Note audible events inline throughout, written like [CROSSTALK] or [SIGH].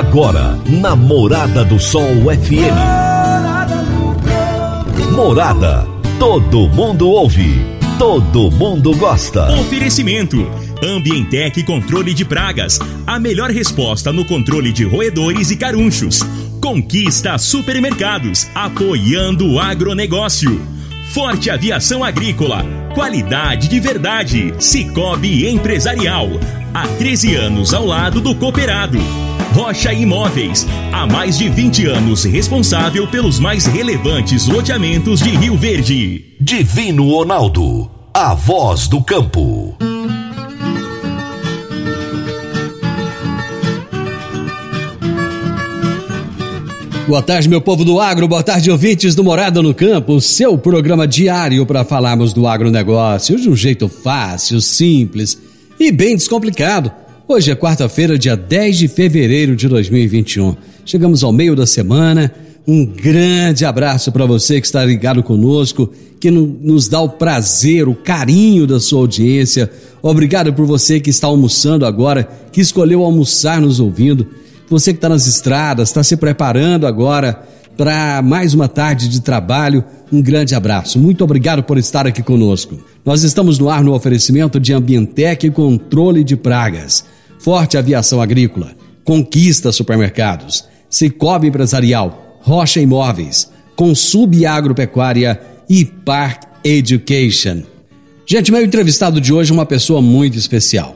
Agora, na Morada do Sol FM. Morada. Todo mundo ouve. Todo mundo gosta. Oferecimento. Ambientec Controle de Pragas. A melhor resposta no controle de roedores e carunchos. Conquista Supermercados. Apoiando o agronegócio. Forte Aviação Agrícola. Qualidade de verdade. Cicobi Empresarial. Há 13 anos ao lado do cooperado. Rocha Imóveis. Há mais de 20 anos responsável pelos mais relevantes loteamentos de Rio Verde. Divino Ronaldo. A voz do campo. Boa tarde, meu povo do agro, boa tarde, ouvintes do Morada no Campo, seu programa diário para falarmos do agronegócio de um jeito fácil, simples e bem descomplicado. Hoje é quarta-feira, dia 10 de fevereiro de 2021. Chegamos ao meio da semana. Um grande abraço para você que está ligado conosco, que nos dá o prazer, o carinho da sua audiência. Obrigado por você que está almoçando agora, que escolheu almoçar nos ouvindo. Você que está nas estradas, está se preparando agora para mais uma tarde de trabalho, um grande abraço. Muito obrigado por estar aqui conosco. Nós estamos no ar no oferecimento de Ambientec e Controle de Pragas, Forte Aviação Agrícola, Conquista Supermercados, Cicobi Empresarial, Rocha Imóveis, Consub Agropecuária e Park Education. Gente, meu entrevistado de hoje é uma pessoa muito especial.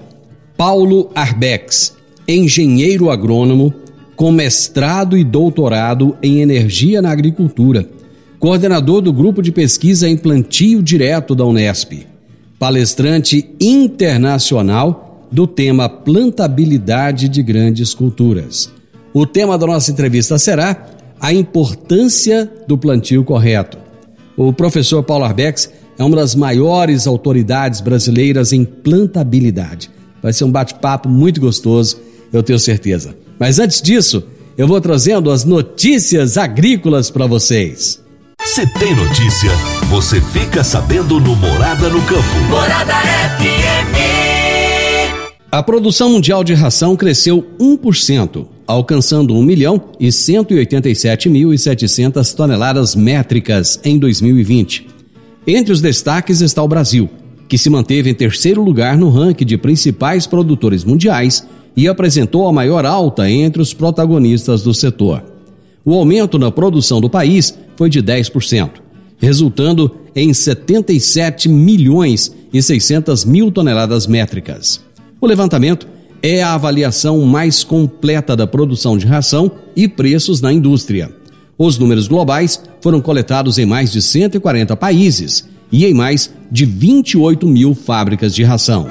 Paulo Arbex, engenheiro agrônomo com mestrado e doutorado em energia na agricultura, coordenador do grupo de pesquisa em plantio direto da Unesp, palestrante internacional do tema plantabilidade de grandes culturas. O tema da nossa entrevista será a importância do plantio correto. O professor Paulo Arbex é uma das maiores autoridades brasileiras em plantabilidade. Vai ser um bate-papo muito gostoso eu tenho certeza. Mas antes disso, eu vou trazendo as notícias agrícolas para vocês. Se tem notícia, você fica sabendo no Morada no Campo. Morada FM. A produção mundial de ração cresceu 1%, alcançando 1 milhão e 187.700 toneladas métricas em 2020. Entre os destaques está o Brasil, que se manteve em terceiro lugar no ranking de principais produtores mundiais e apresentou a maior alta entre os protagonistas do setor. O aumento na produção do país foi de 10%, resultando em 77 milhões e 600 mil toneladas métricas. O levantamento é a avaliação mais completa da produção de ração e preços na indústria. Os números globais foram coletados em mais de 140 países e em mais de 28 mil fábricas de ração.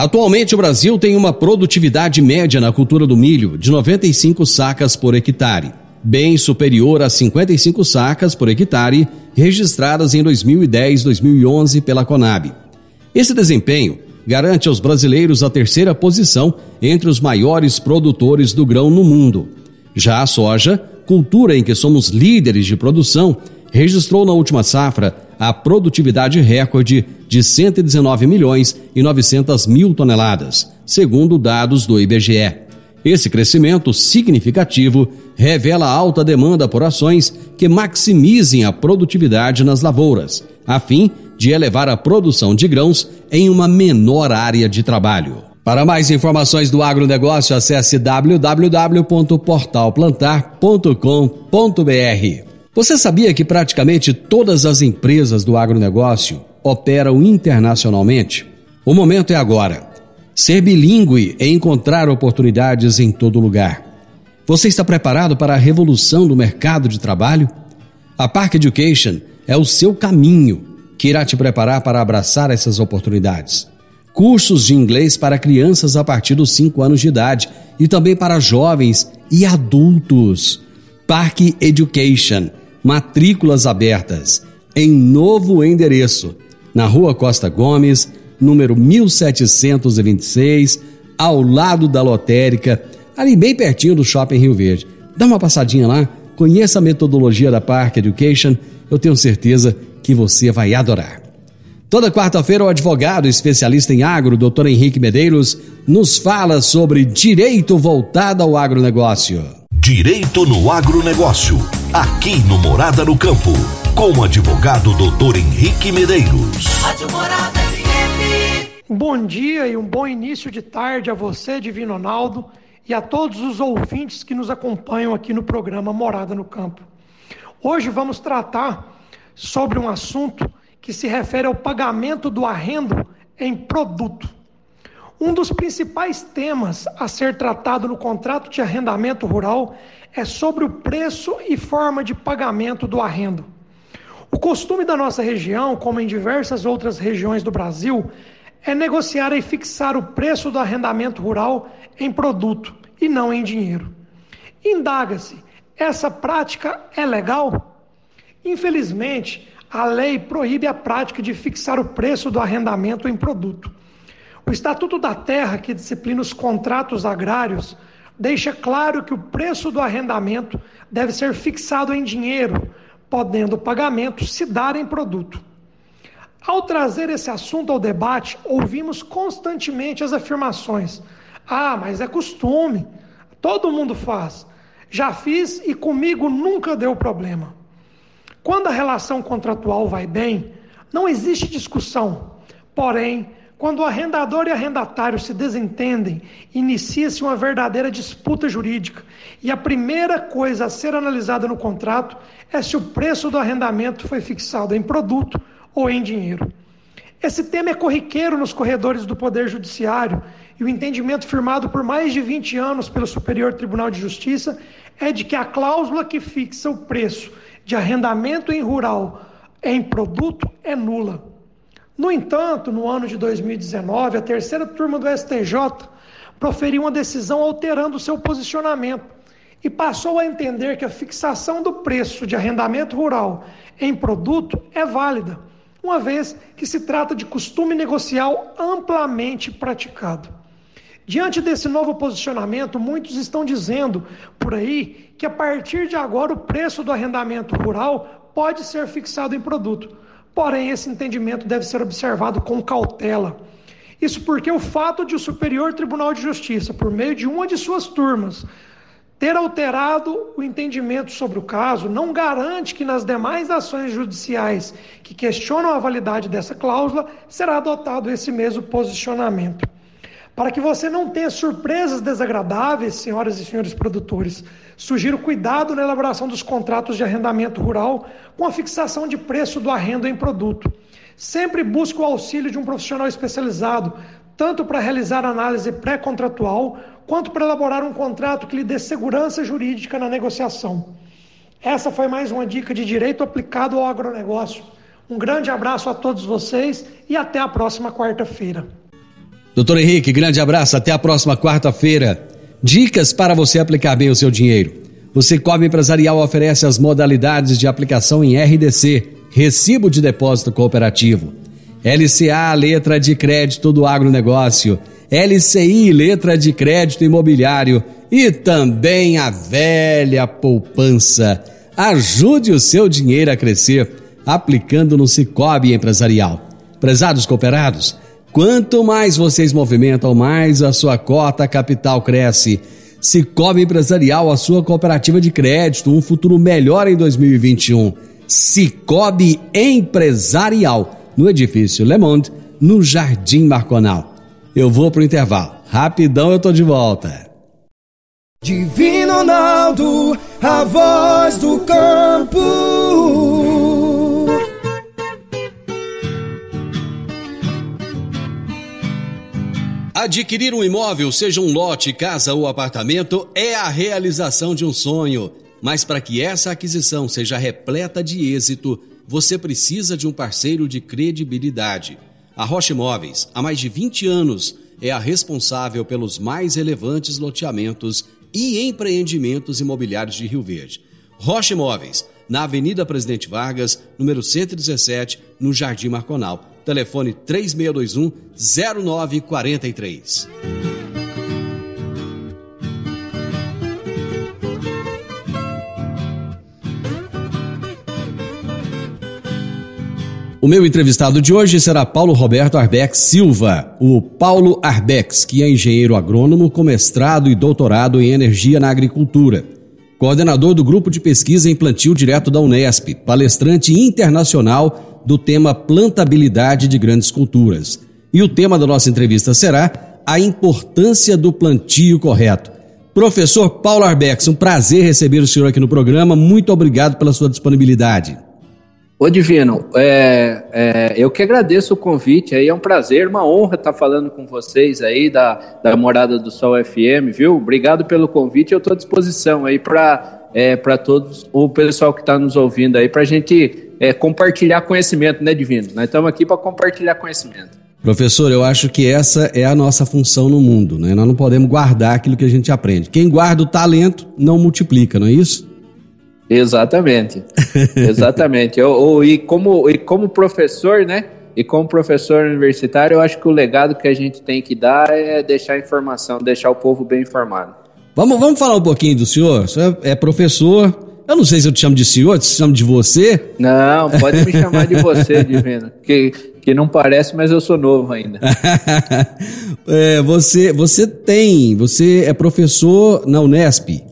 Atualmente, o Brasil tem uma produtividade média na cultura do milho de 95 sacas por hectare, bem superior a 55 sacas por hectare registradas em 2010 2011 pela Conab. Esse desempenho garante aos brasileiros a terceira posição entre os maiores produtores do grão no mundo. Já a soja, cultura em que somos líderes de produção, registrou na última safra a produtividade recorde de 119 milhões e 900 mil toneladas, segundo dados do IBGE. Esse crescimento significativo revela alta demanda por ações que maximizem a produtividade nas lavouras, a fim de elevar a produção de grãos em uma menor área de trabalho. Para mais informações do agronegócio, acesse www.portalplantar.com.br. Você sabia que praticamente todas as empresas do agronegócio operam internacionalmente? O momento é agora. Ser bilíngue é encontrar oportunidades em todo lugar. Você está preparado para a revolução do mercado de trabalho? A Park Education é o seu caminho que irá te preparar para abraçar essas oportunidades. Cursos de inglês para crianças a partir dos 5 anos de idade e também para jovens e adultos. Park Education matrículas abertas em novo endereço, na Rua Costa Gomes, número 1726, ao lado da lotérica, ali bem pertinho do Shopping Rio Verde. Dá uma passadinha lá, conheça a metodologia da Park Education, eu tenho certeza que você vai adorar. Toda quarta-feira, o advogado especialista em agro, doutor Henrique Medeiros, nos fala sobre direito voltado ao agronegócio. Direito no agronegócio, aqui no Morada no Campo, com o advogado doutor Henrique Medeiros. Bom dia e um bom início de tarde a você, Divino Ronaldo, e a todos os ouvintes que nos acompanham aqui no programa Morada no Campo. Hoje vamos tratar sobre um assunto que se refere ao pagamento do arrendo em produto. Um dos principais temas a ser tratado no contrato de arrendamento rural é sobre o preço e forma de pagamento do arrendo. O costume da nossa região, como em diversas outras regiões do Brasil, é negociar e fixar o preço do arrendamento rural em produto e não em dinheiro. Indaga-se: essa prática é legal? Infelizmente, a lei proíbe a prática de fixar o preço do arrendamento em produto. O Estatuto da Terra, que disciplina os contratos agrários, deixa claro que o preço do arrendamento deve ser fixado em dinheiro, podendo o pagamento se dar em produto. Ao trazer esse assunto ao debate, ouvimos constantemente as afirmações: ah, mas é costume, todo mundo faz. Já fiz e comigo nunca deu problema. Quando a relação contratual vai bem, não existe discussão. Porém, quando o arrendador e arrendatário se desentendem, inicia-se uma verdadeira disputa jurídica. E a primeira coisa a ser analisada no contrato é se o preço do arrendamento foi fixado em produto ou em dinheiro. Esse tema é corriqueiro nos corredores do Poder Judiciário e o entendimento firmado por mais de 20 anos pelo Superior Tribunal de Justiça é de que a cláusula que fixa o preço de arrendamento em rural em produto é nula. No entanto, no ano de 2019, a terceira turma do STJ proferiu uma decisão alterando seu posicionamento e passou a entender que a fixação do preço de arrendamento rural em produto é válida, uma vez que se trata de costume negocial amplamente praticado. Diante desse novo posicionamento, muitos estão dizendo por aí que a partir de agora o preço do arrendamento rural pode ser fixado em produto. Porém, esse entendimento deve ser observado com cautela. Isso porque o fato de o Superior Tribunal de Justiça, por meio de uma de suas turmas, ter alterado o entendimento sobre o caso não garante que nas demais ações judiciais que questionam a validade dessa cláusula será adotado esse mesmo posicionamento. Para que você não tenha surpresas desagradáveis, senhoras e senhores produtores, sugiro cuidado na elaboração dos contratos de arrendamento rural com a fixação de preço do arrendo em produto. Sempre busque o auxílio de um profissional especializado, tanto para realizar análise pré-contratual, quanto para elaborar um contrato que lhe dê segurança jurídica na negociação. Essa foi mais uma dica de direito aplicado ao agronegócio. Um grande abraço a todos vocês e até a próxima quarta-feira. Doutor Henrique, grande abraço, até a próxima quarta-feira. Dicas para você aplicar bem o seu dinheiro. O Cicobi Empresarial oferece as modalidades de aplicação em RDC, Recibo de Depósito Cooperativo. LCA, letra de crédito do agronegócio. LCI, letra de crédito imobiliário. E também a velha poupança. Ajude o seu dinheiro a crescer aplicando no Cicobi Empresarial. Prezados cooperados, Quanto mais vocês movimentam, mais a sua cota capital cresce. Cicobi Empresarial, a sua cooperativa de crédito, um futuro melhor em 2021. Cicobi Empresarial, no edifício Le Monde, no Jardim Marconal. Eu vou pro intervalo. Rapidão eu tô de volta. Divino Ronaldo, a voz do campo. Adquirir um imóvel, seja um lote, casa ou apartamento, é a realização de um sonho. Mas para que essa aquisição seja repleta de êxito, você precisa de um parceiro de credibilidade. A Rocha Imóveis, há mais de 20 anos, é a responsável pelos mais relevantes loteamentos e empreendimentos imobiliários de Rio Verde. Rocha Imóveis, na Avenida Presidente Vargas, número 117, no Jardim Marconal Telefone 3621 0943. O meu entrevistado de hoje será Paulo Roberto Arbex Silva, o Paulo Arbex, que é engenheiro agrônomo com mestrado e doutorado em energia na agricultura, coordenador do grupo de pesquisa em plantio direto da Unesp, palestrante internacional do tema plantabilidade de grandes culturas. E o tema da nossa entrevista será a importância do plantio correto. Professor Paulo Arbex, um prazer receber o senhor aqui no programa. Muito obrigado pela sua disponibilidade. Ô Divino, é, é, eu que agradeço o convite aí, é um prazer, uma honra estar falando com vocês aí da, da Morada do Sol FM, viu? Obrigado pelo convite, eu estou à disposição aí para é, todos o pessoal que está nos ouvindo aí, para a gente é, compartilhar conhecimento, né, Divino? Nós estamos aqui para compartilhar conhecimento. Professor, eu acho que essa é a nossa função no mundo, né? Nós não podemos guardar aquilo que a gente aprende. Quem guarda o talento não multiplica, não é isso? Exatamente, [LAUGHS] exatamente. eu, eu, e, como, e como professor, né? E como professor universitário, eu acho que o legado que a gente tem que dar é deixar informação, deixar o povo bem informado. Vamos, vamos falar um pouquinho do senhor. O senhor é professor. Eu não sei se eu te chamo de senhor, te chamo de você. Não, pode me chamar de você, [LAUGHS] Divino. Que, que não parece, mas eu sou novo ainda. [LAUGHS] é, você, você tem, você é professor na Unesp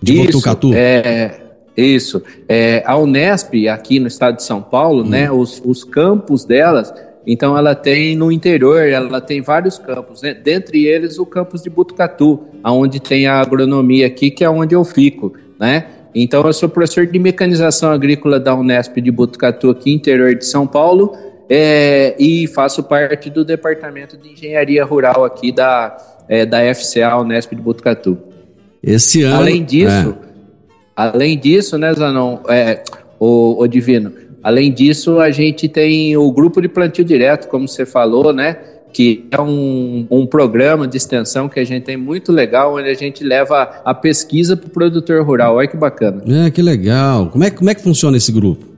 de Isso, Botucatu. É, isso. É, a Unesp, aqui no estado de São Paulo, né, hum. né, os, os campos delas, então ela tem no interior, ela tem vários campos, né? dentre eles o campus de Butucatu, onde tem a agronomia aqui, que é onde eu fico, né? Então eu sou professor de mecanização agrícola da Unesp de Butucatu, aqui interior de São Paulo, é, e faço parte do departamento de engenharia rural aqui da, é, da FCA Unesp de Butucatu. Esse ano. Além disso. É Além disso, né, Zanon, é, o, o Divino, além disso, a gente tem o grupo de plantio direto, como você falou, né? Que é um, um programa de extensão que a gente tem muito legal, onde a gente leva a pesquisa para o produtor rural. Olha que bacana. É, que legal. Como é, como é que funciona esse grupo?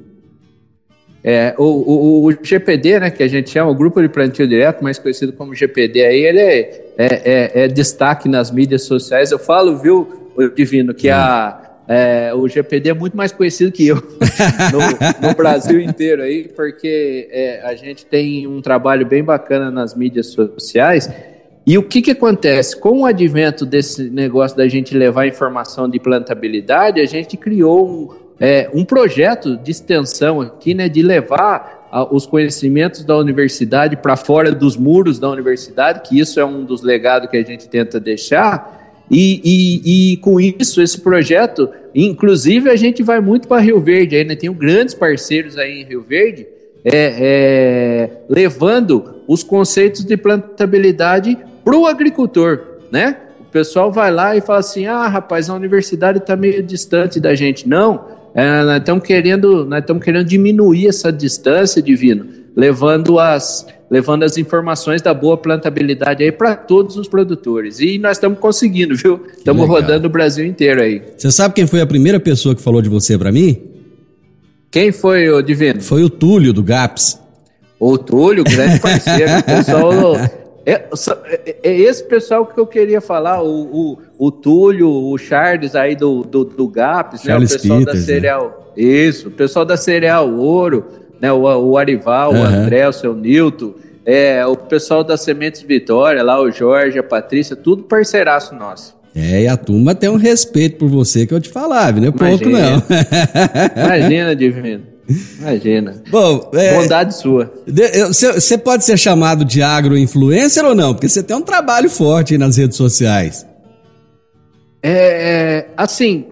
É, o, o, o, GPD, né, que a gente chama, o Grupo de Plantio Direto, mais conhecido como GPD, aí, ele é, é, é, é destaque nas mídias sociais. Eu falo, viu, Divino, que é. a é, o GPD é muito mais conhecido que eu [LAUGHS] no, no Brasil inteiro aí, porque é, a gente tem um trabalho bem bacana nas mídias sociais. E o que, que acontece? Com o advento desse negócio da gente levar informação de plantabilidade, a gente criou um, é, um projeto de extensão aqui, né, de levar a, os conhecimentos da universidade para fora dos muros da universidade, que isso é um dos legados que a gente tenta deixar e, e, e, com isso, esse projeto, inclusive a gente vai muito para Rio Verde, ainda tenho grandes parceiros aí em Rio Verde, é, é, levando os conceitos de plantabilidade para o agricultor, né? O pessoal vai lá e fala assim, ah, rapaz, a universidade está meio distante da gente. Não, é, nós estamos querendo, querendo diminuir essa distância, divino, levando as levando as informações da boa plantabilidade aí para todos os produtores. E nós estamos conseguindo, viu? Estamos rodando o Brasil inteiro aí. Você sabe quem foi a primeira pessoa que falou de você para mim? Quem foi, o Divino? Foi o Túlio do GAPS. O Túlio, grande parceiro. o [LAUGHS] pessoal é, é, é, esse pessoal que eu queria falar, o, o, o Túlio, o Charles aí do, do, do GAPS, né? O pessoal Peters, da Cereal. Né? Isso, o pessoal da Cereal Ouro, né? O, o Arival, uhum. o André, o seu Nilton, é, o pessoal da Sementes Vitória, lá o Jorge, a Patrícia, tudo parceiraço nosso. É, e a turma tem um respeito por você que eu te falava, não é pouco não. Imagina, Divino. Imagina. Bom, é, Bondade sua. Você pode ser chamado de agro-influencer ou não? Porque você tem um trabalho forte aí nas redes sociais. É, assim,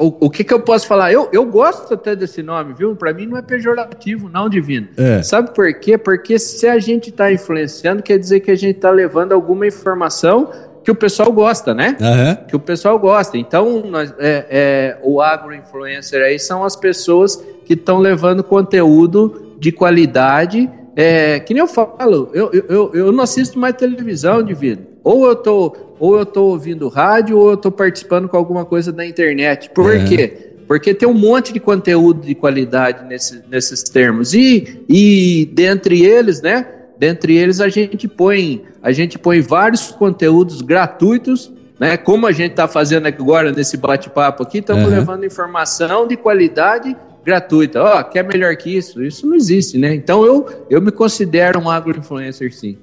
o, o que, que eu posso falar? Eu, eu gosto até desse nome, viu? Para mim não é pejorativo, não, Divino. É. Sabe por quê? Porque se a gente está influenciando, quer dizer que a gente está levando alguma informação que o pessoal gosta, né? Uhum. Que o pessoal gosta. Então, nós, é, é, o agro-influencer aí são as pessoas que estão levando conteúdo de qualidade. É, que nem eu falo, eu, eu, eu não assisto mais televisão, Divino. Ou eu tô, ou eu tô ouvindo rádio, ou eu tô participando com alguma coisa da internet. Por é. quê? Porque tem um monte de conteúdo de qualidade nesse, nesses termos. E, e dentre eles, né? Dentre eles a gente põe, a gente põe vários conteúdos gratuitos, né? Como a gente está fazendo agora nesse bate-papo aqui, estamos uhum. levando informação de qualidade gratuita. Ó, oh, quer melhor que isso? Isso não existe, né? Então eu, eu me considero um agro-influencer, sim.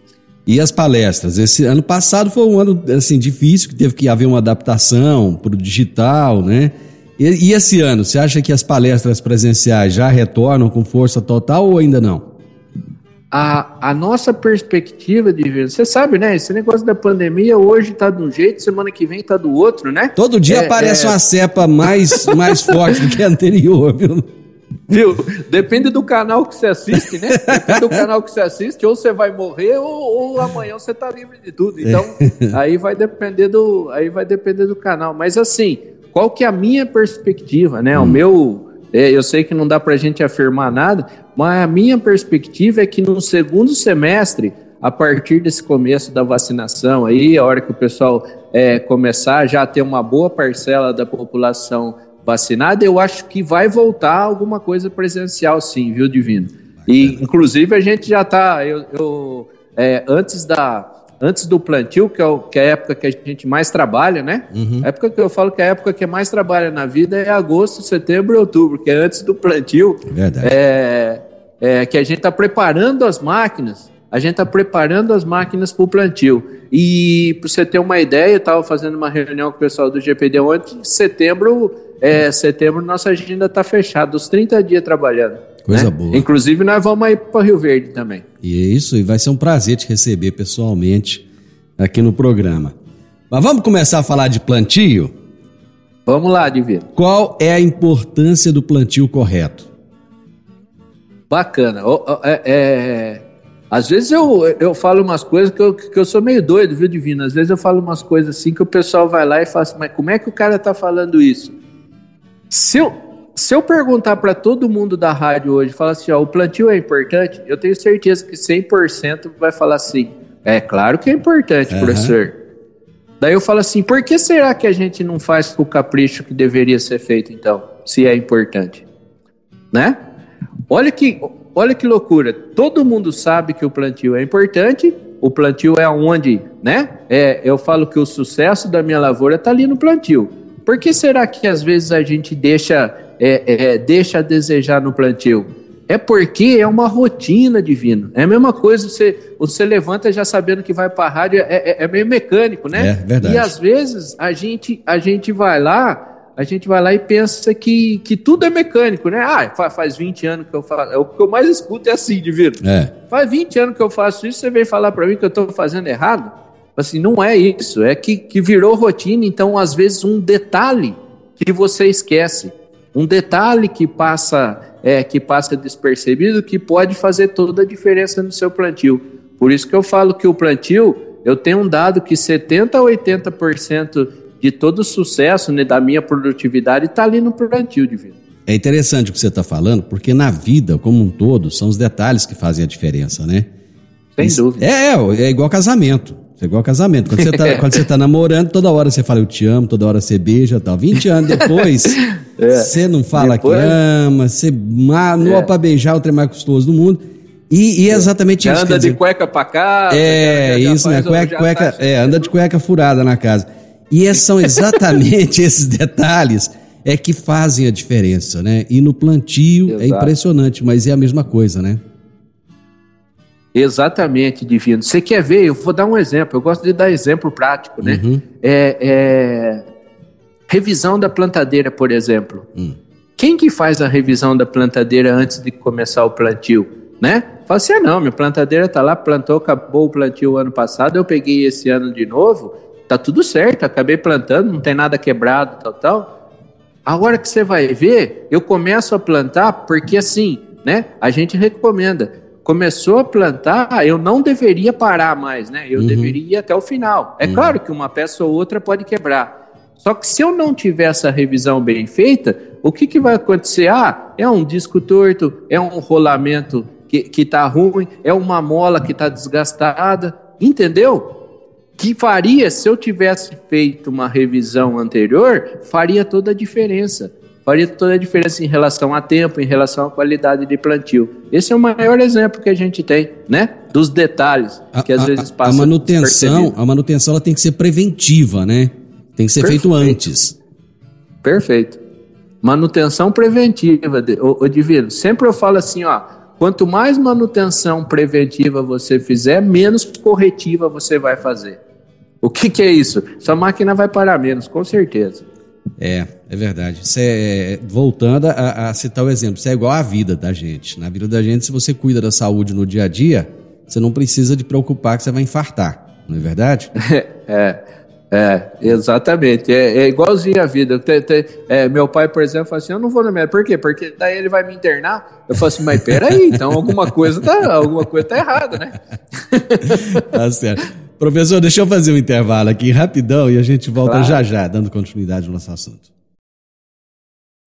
E as palestras? Esse ano passado foi um ano assim difícil, que teve que haver uma adaptação para o digital, né? E, e, esse ano, você acha que as palestras presenciais já retornam com força total ou ainda não? A, a nossa perspectiva de vida, você sabe, né? Esse negócio da pandemia hoje está de um jeito, semana que vem está do outro, né? Todo dia é, aparece é... uma cepa mais, mais forte do que a anterior, viu? Viu? Depende do canal que você assiste, né? [LAUGHS] Depende do canal que você assiste, ou você vai morrer, ou, ou amanhã você está livre de tudo. Então, é. aí vai depender do, aí vai depender do canal. Mas assim, qual que é a minha perspectiva, né? Hum. O meu, é, eu sei que não dá para a gente afirmar nada, mas a minha perspectiva é que no segundo semestre, a partir desse começo da vacinação aí, a hora que o pessoal é, começar já ter uma boa parcela da população vacinada, eu acho que vai voltar alguma coisa presencial, sim, viu, Divino? E, inclusive, a gente já está, eu, eu é, antes da antes do plantio, que é, o, que é a época que a gente mais trabalha, né? Uhum. A época que eu falo que a época que mais trabalha na vida é agosto, setembro e outubro, que é antes do plantio. Verdade. É, é que a gente está preparando as máquinas, a gente está preparando as máquinas para o plantio. E para você ter uma ideia, eu estava fazendo uma reunião com o pessoal do GPD ontem, setembro é, setembro nossa agenda está fechada, os 30 dias trabalhando. Coisa né? boa. Inclusive, nós vamos aí para Rio Verde também. E é isso, e vai ser um prazer te receber pessoalmente aqui no programa. Mas vamos começar a falar de plantio? Vamos lá, Divino. Qual é a importância do plantio correto? Bacana. É, é, às vezes eu, eu falo umas coisas que eu, que eu sou meio doido, viu, Divino? Às vezes eu falo umas coisas assim que o pessoal vai lá e fala assim, mas como é que o cara tá falando isso? Se eu, se eu perguntar para todo mundo da rádio hoje, falar assim, ó, o plantio é importante, eu tenho certeza que 100% vai falar assim. É claro que é importante, uhum. professor. Daí eu falo assim, por que será que a gente não faz com o capricho que deveria ser feito então, se é importante? Né? Olha que, olha que loucura. Todo mundo sabe que o plantio é importante. O plantio é onde, né? É, eu falo que o sucesso da minha lavoura está ali no plantio. Por que será que às vezes a gente deixa, é, é, deixa a desejar no plantio? É porque é uma rotina divina. É a mesma coisa, você, você levanta já sabendo que vai para a rádio, é, é, é, meio mecânico, né? É verdade. E às vezes a gente, a gente vai lá, a gente vai lá e pensa que, que tudo é mecânico, né? Ah, faz 20 anos que eu faço. É o que eu mais escuto é assim, divino. É. Faz 20 anos que eu faço isso, você vem falar para mim que eu estou fazendo errado? Assim, não é isso, é que, que virou rotina, então às vezes um detalhe que você esquece, um detalhe que passa é, que passa despercebido que pode fazer toda a diferença no seu plantio. Por isso que eu falo que o plantio, eu tenho um dado que 70 a 80% de todo o sucesso né, da minha produtividade está ali no plantio, Divino. É interessante o que você está falando, porque na vida como um todo são os detalhes que fazem a diferença, né? Sem Isso, dúvida. É, é, é igual casamento. É igual casamento. Quando você, tá, quando você tá namorando, toda hora você fala eu te amo, toda hora você beija tal. 20 anos depois, [LAUGHS] é. você não fala depois... que ama, você manual é. pra beijar o trem mais custoso do mundo. E, e é exatamente já isso. Anda de cueca pra cá. É, já, já isso, né? Cueca, cueca, tá é, anda de cueca furada na casa. E são exatamente [LAUGHS] esses detalhes é que fazem a diferença, né? E no plantio é Exato. é impressionante, mas é a mesma coisa, né? Exatamente, divino. Você quer ver? Eu vou dar um exemplo. Eu gosto de dar exemplo prático, né? Uhum. É, é, Revisão da plantadeira, por exemplo. Uhum. Quem que faz a revisão da plantadeira antes de começar o plantio? Né? Fala assim, ah, não, minha plantadeira tá lá, plantou, acabou o plantio ano passado, eu peguei esse ano de novo, tá tudo certo, acabei plantando, não tem nada quebrado, tal, tal. A hora que você vai ver, eu começo a plantar porque assim, né? A gente recomenda começou a plantar, eu não deveria parar mais, né? Eu uhum. deveria ir até o final. É uhum. claro que uma peça ou outra pode quebrar. Só que se eu não tiver essa revisão bem feita, o que, que vai acontecer? Ah, é um disco torto, é um rolamento que está ruim, é uma mola que está desgastada, entendeu? Que faria, se eu tivesse feito uma revisão anterior, faria toda a diferença faria toda a diferença em relação a tempo, em relação à qualidade de plantio. Esse é o maior exemplo que a gente tem, né? Dos detalhes que às a, vezes passam. A manutenção, a manutenção ela tem que ser preventiva, né? Tem que ser Perfeito. feito antes. Perfeito. Manutenção preventiva, ô, ô Divino. Sempre eu falo assim, ó, quanto mais manutenção preventiva você fizer, menos corretiva você vai fazer. O que, que é isso? Sua máquina vai parar menos, com certeza. É, é verdade. É, voltando a, a, citar o exemplo, isso é igual à vida da gente. Na vida da gente, se você cuida da saúde no dia a dia, você não precisa de preocupar que você vai infartar, não é verdade? [LAUGHS] é. É, exatamente. É, é igualzinho a vida. Tem, tem, é, meu pai, por exemplo, fala assim: Eu não vou no médico. Por quê? Porque daí ele vai me internar. Eu falo assim: Mas peraí, então alguma coisa tá, alguma coisa tá errada, né? [LAUGHS] tá certo. Professor, deixa eu fazer um intervalo aqui rapidão e a gente volta claro. já já, dando continuidade no nosso assunto.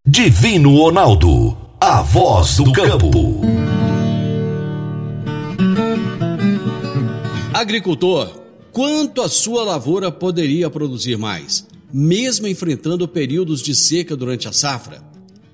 Divino Ronaldo, a voz do campo. Agricultor, quanto a sua lavoura poderia produzir mais, mesmo enfrentando períodos de seca durante a safra?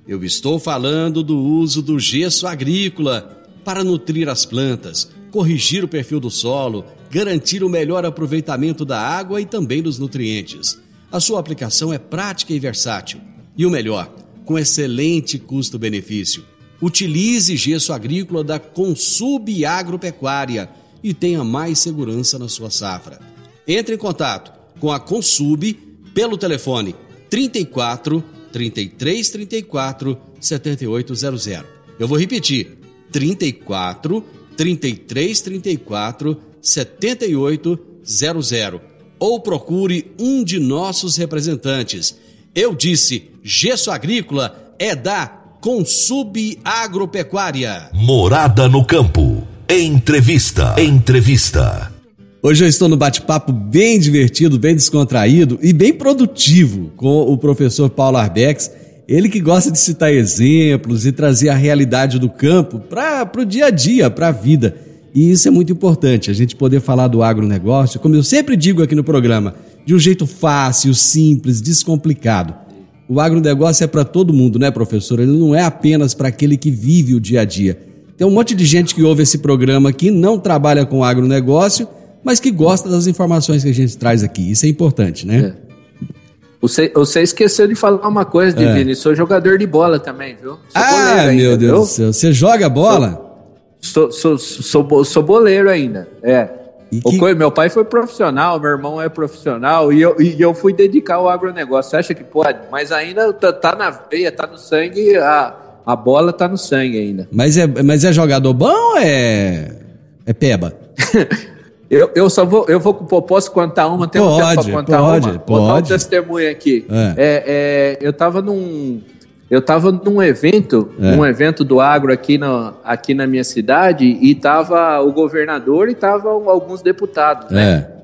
Eu estou falando do uso do gesso agrícola para nutrir as plantas, corrigir o perfil do solo, garantir o melhor aproveitamento da água e também dos nutrientes. A sua aplicação é prática e versátil. E o melhor, com excelente custo-benefício. Utilize gesso agrícola da Consub Agropecuária e tenha mais segurança na sua safra. Entre em contato com a Consub pelo telefone 34 33 34 7800. Eu vou repetir: 34 33 34 7800 ou procure um de nossos representantes. Eu disse, gesso agrícola é da Consub Agropecuária. Morada no campo. Entrevista. Entrevista. Hoje eu estou no bate-papo bem divertido, bem descontraído e bem produtivo com o professor Paulo Arbex. Ele que gosta de citar exemplos e trazer a realidade do campo para o dia a dia, para a vida. E isso é muito importante, a gente poder falar do agronegócio, como eu sempre digo aqui no programa, de um jeito fácil, simples, descomplicado. O agronegócio é para todo mundo, né, professor? Ele não é apenas para aquele que vive o dia a dia. Tem um monte de gente que ouve esse programa aqui, não trabalha com agronegócio, mas que gosta das informações que a gente traz aqui. Isso é importante, né? É. Você, você esqueceu de falar uma coisa, Divino. É. Sou jogador de bola também, viu? Sou ah, meu ainda, Deus viu? do céu. Você joga bola? Sou, sou, sou, sou boleiro ainda, é. Que... meu pai foi profissional, meu irmão é profissional e eu, e eu fui dedicar ao agronegócio. Você acha que pode? Mas ainda tá, tá na veia, tá no sangue, a, a bola tá no sangue ainda. Mas é, mas é jogador bom ou é, é peba? [LAUGHS] eu, eu só vou, eu vou, posso contar uma, tem pode, um tempo pra contar pode, uma? Pode, Vou dar um testemunho aqui. É. É, é, eu tava num eu estava num evento, é. um evento do agro aqui, no, aqui na minha cidade, e tava o governador e tava alguns deputados, né? É.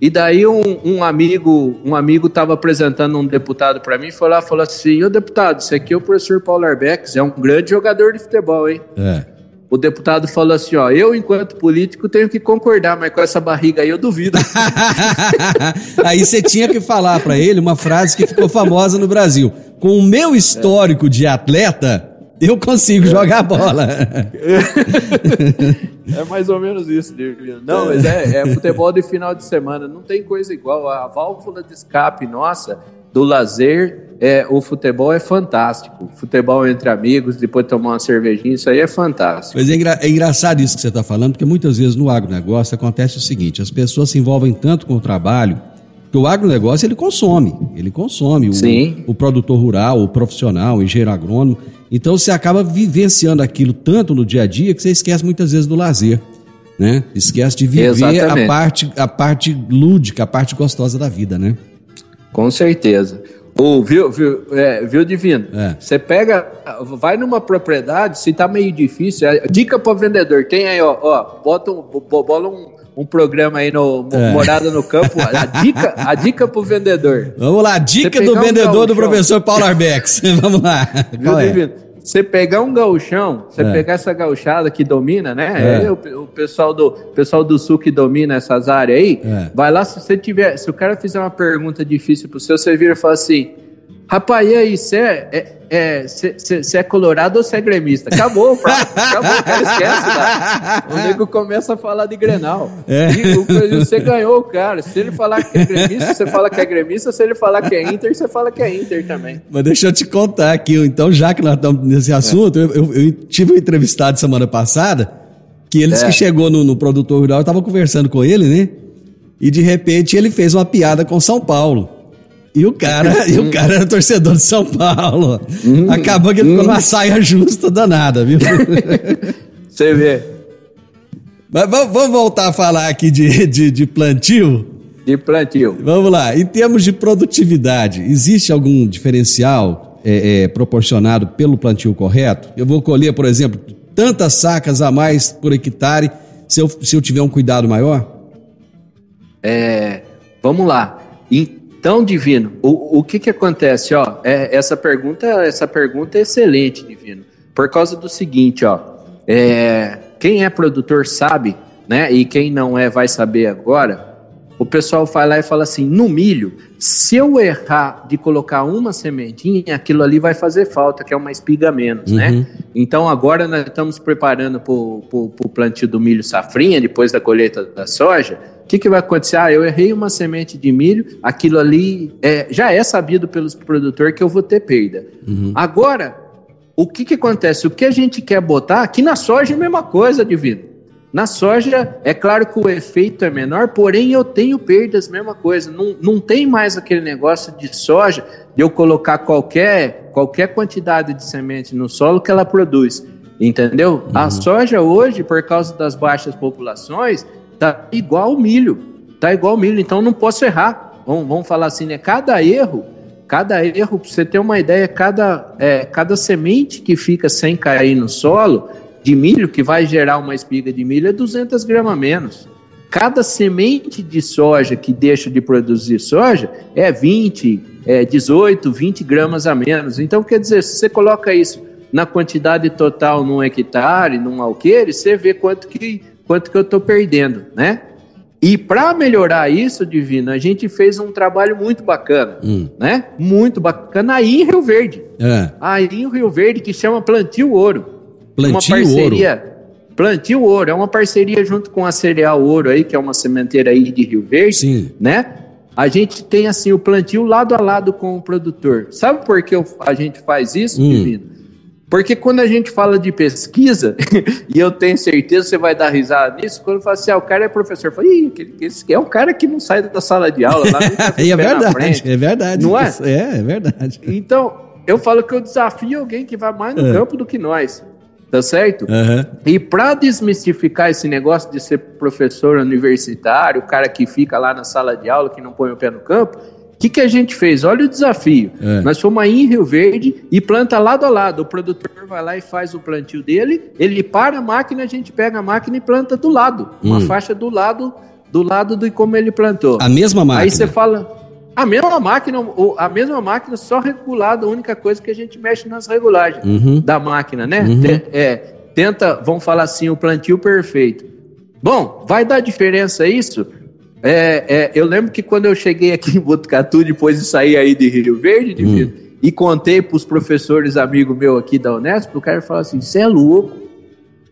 E daí um, um, amigo, um amigo estava apresentando um deputado para mim, foi lá e falou assim: "Ô deputado, esse aqui é o professor Paulo Arbex, é um grande jogador de futebol, hein?" É. O deputado falou assim: ó, eu, enquanto político, tenho que concordar, mas com essa barriga aí eu duvido. [LAUGHS] aí você tinha que falar para ele uma frase que ficou famosa no Brasil com o meu histórico é. de atleta, eu consigo é. jogar bola. é mais ou menos isso, Dirk. Não, mas é, é, futebol de final de semana. Não tem coisa igual. A válvula de escape nossa, do lazer, é, o futebol é fantástico. Futebol entre amigos, depois tomar uma cervejinha, isso aí é fantástico. Mas é, engra é engraçado isso que você está falando, porque muitas vezes no agronegócio acontece o seguinte: as pessoas se envolvem tanto com o trabalho porque o agronegócio ele consome, ele consome o, o, produtor rural, o profissional, o engenheiro agrônomo. Então você acaba vivenciando aquilo tanto no dia a dia que você esquece muitas vezes do lazer. Né? Esquece de viver a parte, a parte lúdica, a parte gostosa da vida, né? Com certeza. Ou, viu, viu, é, viu Divino? É. Você pega, vai numa propriedade, se tá meio difícil, é, dica para vendedor, tem aí, ó, ó bota um, bola um, um programa aí no é. Morada no Campo. A dica, a dica pro vendedor. Vamos lá, dica do vendedor um do professor Paulo Arbex. [LAUGHS] Vamos lá. Qual é? Você pegar um gauchão, você é. pegar essa gauchada que domina, né? É. O, o, pessoal do pessoal do sul que domina essas áreas aí, é. vai lá se você tiver, se o cara fizer uma pergunta difícil pro seu, você vira e fala assim: Rapaz, e aí, você é, é, é, é, colorado ou você é gremista? Acabou, acabou, o cara esquece, cara. O nego começa a falar de Grenal. É. E você ganhou cara. Se ele falar que é gremista, você fala que é gremista. Se ele falar que é Inter, você fala que é Inter também. Mas deixa eu te contar aqui, então, já que nós estamos nesse assunto, eu, eu, eu tive um entrevistado semana passada, que ele disse que é. chegou no, no produtor rural, eu estava conversando com ele, né? E de repente ele fez uma piada com São Paulo. E o cara, [LAUGHS] e o cara era torcedor de São Paulo. Hum. Acabou que ele ficou numa saia justa danada, viu? [LAUGHS] Você vê. Mas vamos voltar a falar aqui de, de, de plantio? De plantio. Vamos lá. Em termos de produtividade, existe algum diferencial é, é, proporcionado pelo plantio correto? Eu vou colher, por exemplo, tantas sacas a mais por hectare se eu, se eu tiver um cuidado maior? É, vamos lá. Então, Divino, o, o que que acontece? Ó, é, essa, pergunta, essa pergunta é excelente, Divino, por causa do seguinte, ó, é, quem é produtor sabe, né, e quem não é vai saber agora, o pessoal vai lá e fala assim, no milho, se eu errar de colocar uma sementinha, aquilo ali vai fazer falta, que é uma espiga menos, né? uhum. né? Então agora nós estamos preparando para o plantio do milho safrinha, depois da colheita da soja, o que, que vai acontecer? Ah, eu errei uma semente de milho, aquilo ali é, já é sabido pelos produtores que eu vou ter perda. Uhum. Agora, o que, que acontece? O que a gente quer botar, aqui na soja é a mesma coisa, Divino. Na soja, é claro que o efeito é menor, porém eu tenho perdas, mesma coisa. Não, não tem mais aquele negócio de soja de eu colocar qualquer, qualquer quantidade de semente no solo que ela produz. Entendeu? Uhum. A soja hoje, por causa das baixas populações, Tá igual milho. Tá igual milho, então não posso errar. Vamos, vamos falar assim, né? Cada erro, cada erro, para você ter uma ideia, cada, é, cada semente que fica sem cair no solo de milho, que vai gerar uma espiga de milho, é 200 gramas menos. Cada semente de soja que deixa de produzir soja é 20, é 18, 20 gramas a menos. Então, quer dizer, se você coloca isso na quantidade total num hectare, num alqueire, você vê quanto que quanto que eu estou perdendo, né? E para melhorar isso, Divino, a gente fez um trabalho muito bacana, hum. né? Muito bacana aí em Rio Verde. É. Aí em Rio Verde, que chama Plantio Ouro. Plantio uma parceria, Ouro. Plantio Ouro, é uma parceria junto com a Cereal Ouro aí, que é uma sementeira aí de Rio Verde, Sim. né? A gente tem assim o plantio lado a lado com o produtor. Sabe por que a gente faz isso, hum. Divino? Porque quando a gente fala de pesquisa, [LAUGHS] e eu tenho certeza que você vai dar risada nisso, quando fala assim, ah, o cara é professor, eu falo, Ih, esse é um cara que não sai da sala de aula. Lá, [LAUGHS] é verdade, é verdade. Não é? É, é verdade. [LAUGHS] Então, eu falo que eu desafio alguém que vai mais no é. campo do que nós. Tá certo? Uhum. E para desmistificar esse negócio de ser professor universitário, o cara que fica lá na sala de aula, que não põe o pé no campo, o que, que a gente fez? Olha o desafio. É. Nós fomos aí em Rio Verde e planta lado a lado. O produtor vai lá e faz o plantio dele, ele para a máquina, a gente pega a máquina e planta do lado. Uma hum. faixa do lado do lado de como ele plantou. A mesma máquina? Aí você fala... A mesma máquina, a mesma máquina só regulada, a única coisa que a gente mexe nas regulagens uhum. da máquina, né? Uhum. É, tenta, vamos falar assim, o plantio perfeito. Bom, vai dar diferença isso? É, é, eu lembro que quando eu cheguei aqui em Botucatu, depois de sair aí de Rio Verde, de hum. e contei para os professores amigos meu aqui da Unesp, o cara falou assim: você é louco,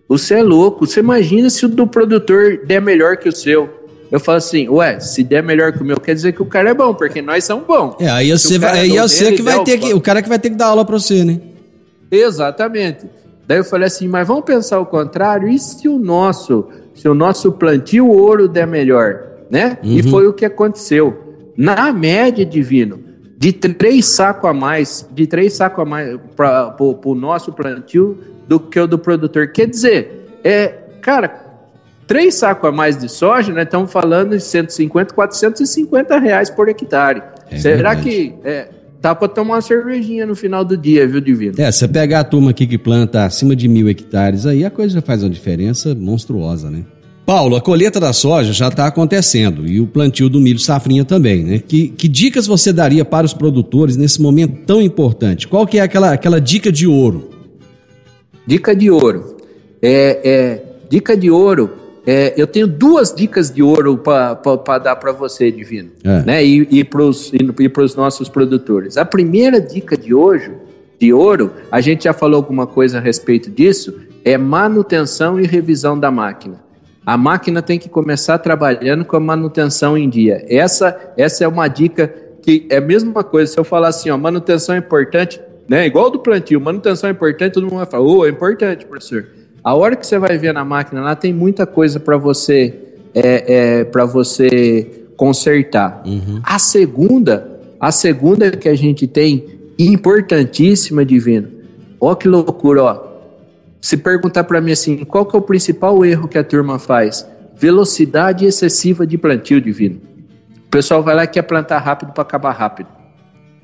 você é louco, você imagina se o do produtor der melhor que o seu. Eu falo assim, ué, se der melhor que o meu, quer dizer que o cara é bom, porque nós somos bons. É, aí você vai, aí é você que vai ter que, o cara que vai ter que dar aula para você, né? Exatamente. Daí eu falei assim, mas vamos pensar o contrário, e se o nosso, se o nosso plantio ouro der melhor? Né? Uhum. E foi o que aconteceu. Na média, divino, de três sacos a mais, de três sacos a mais para o nosso plantio do que o do produtor. Quer dizer, é, cara, três sacos a mais de soja, né? Estamos falando de 150, 450 reais por hectare. É Será verdade. que é, dá para tomar uma cervejinha no final do dia, viu, Divino? É, você pegar a turma aqui que planta acima de mil hectares, aí a coisa já faz uma diferença monstruosa, né? Paulo, a colheita da soja já está acontecendo e o plantio do milho safrinha também, né? Que, que, dicas você daria para os produtores nesse momento tão importante? Qual que é aquela, aquela dica de ouro? Dica de ouro. É, é, dica de ouro é, eu tenho duas dicas de ouro para dar para você, Divino, é. né? E, e para os nossos produtores. A primeira dica de hoje, de ouro, a gente já falou alguma coisa a respeito disso, é manutenção e revisão da máquina. A máquina tem que começar trabalhando com a manutenção em dia. Essa, essa é uma dica que é a mesma coisa. Se eu falar assim, ó, manutenção é importante, né? Igual do plantio, manutenção é importante, todo mundo vai falar, oh, é importante, professor. A hora que você vai ver na máquina lá tem muita coisa para você é, é para você consertar. Uhum. A segunda, a segunda que a gente tem importantíssima, divino. Ó que loucura, ó. Se perguntar para mim assim, qual que é o principal erro que a turma faz? Velocidade excessiva de plantio, divino. O pessoal vai lá e quer plantar rápido para acabar rápido.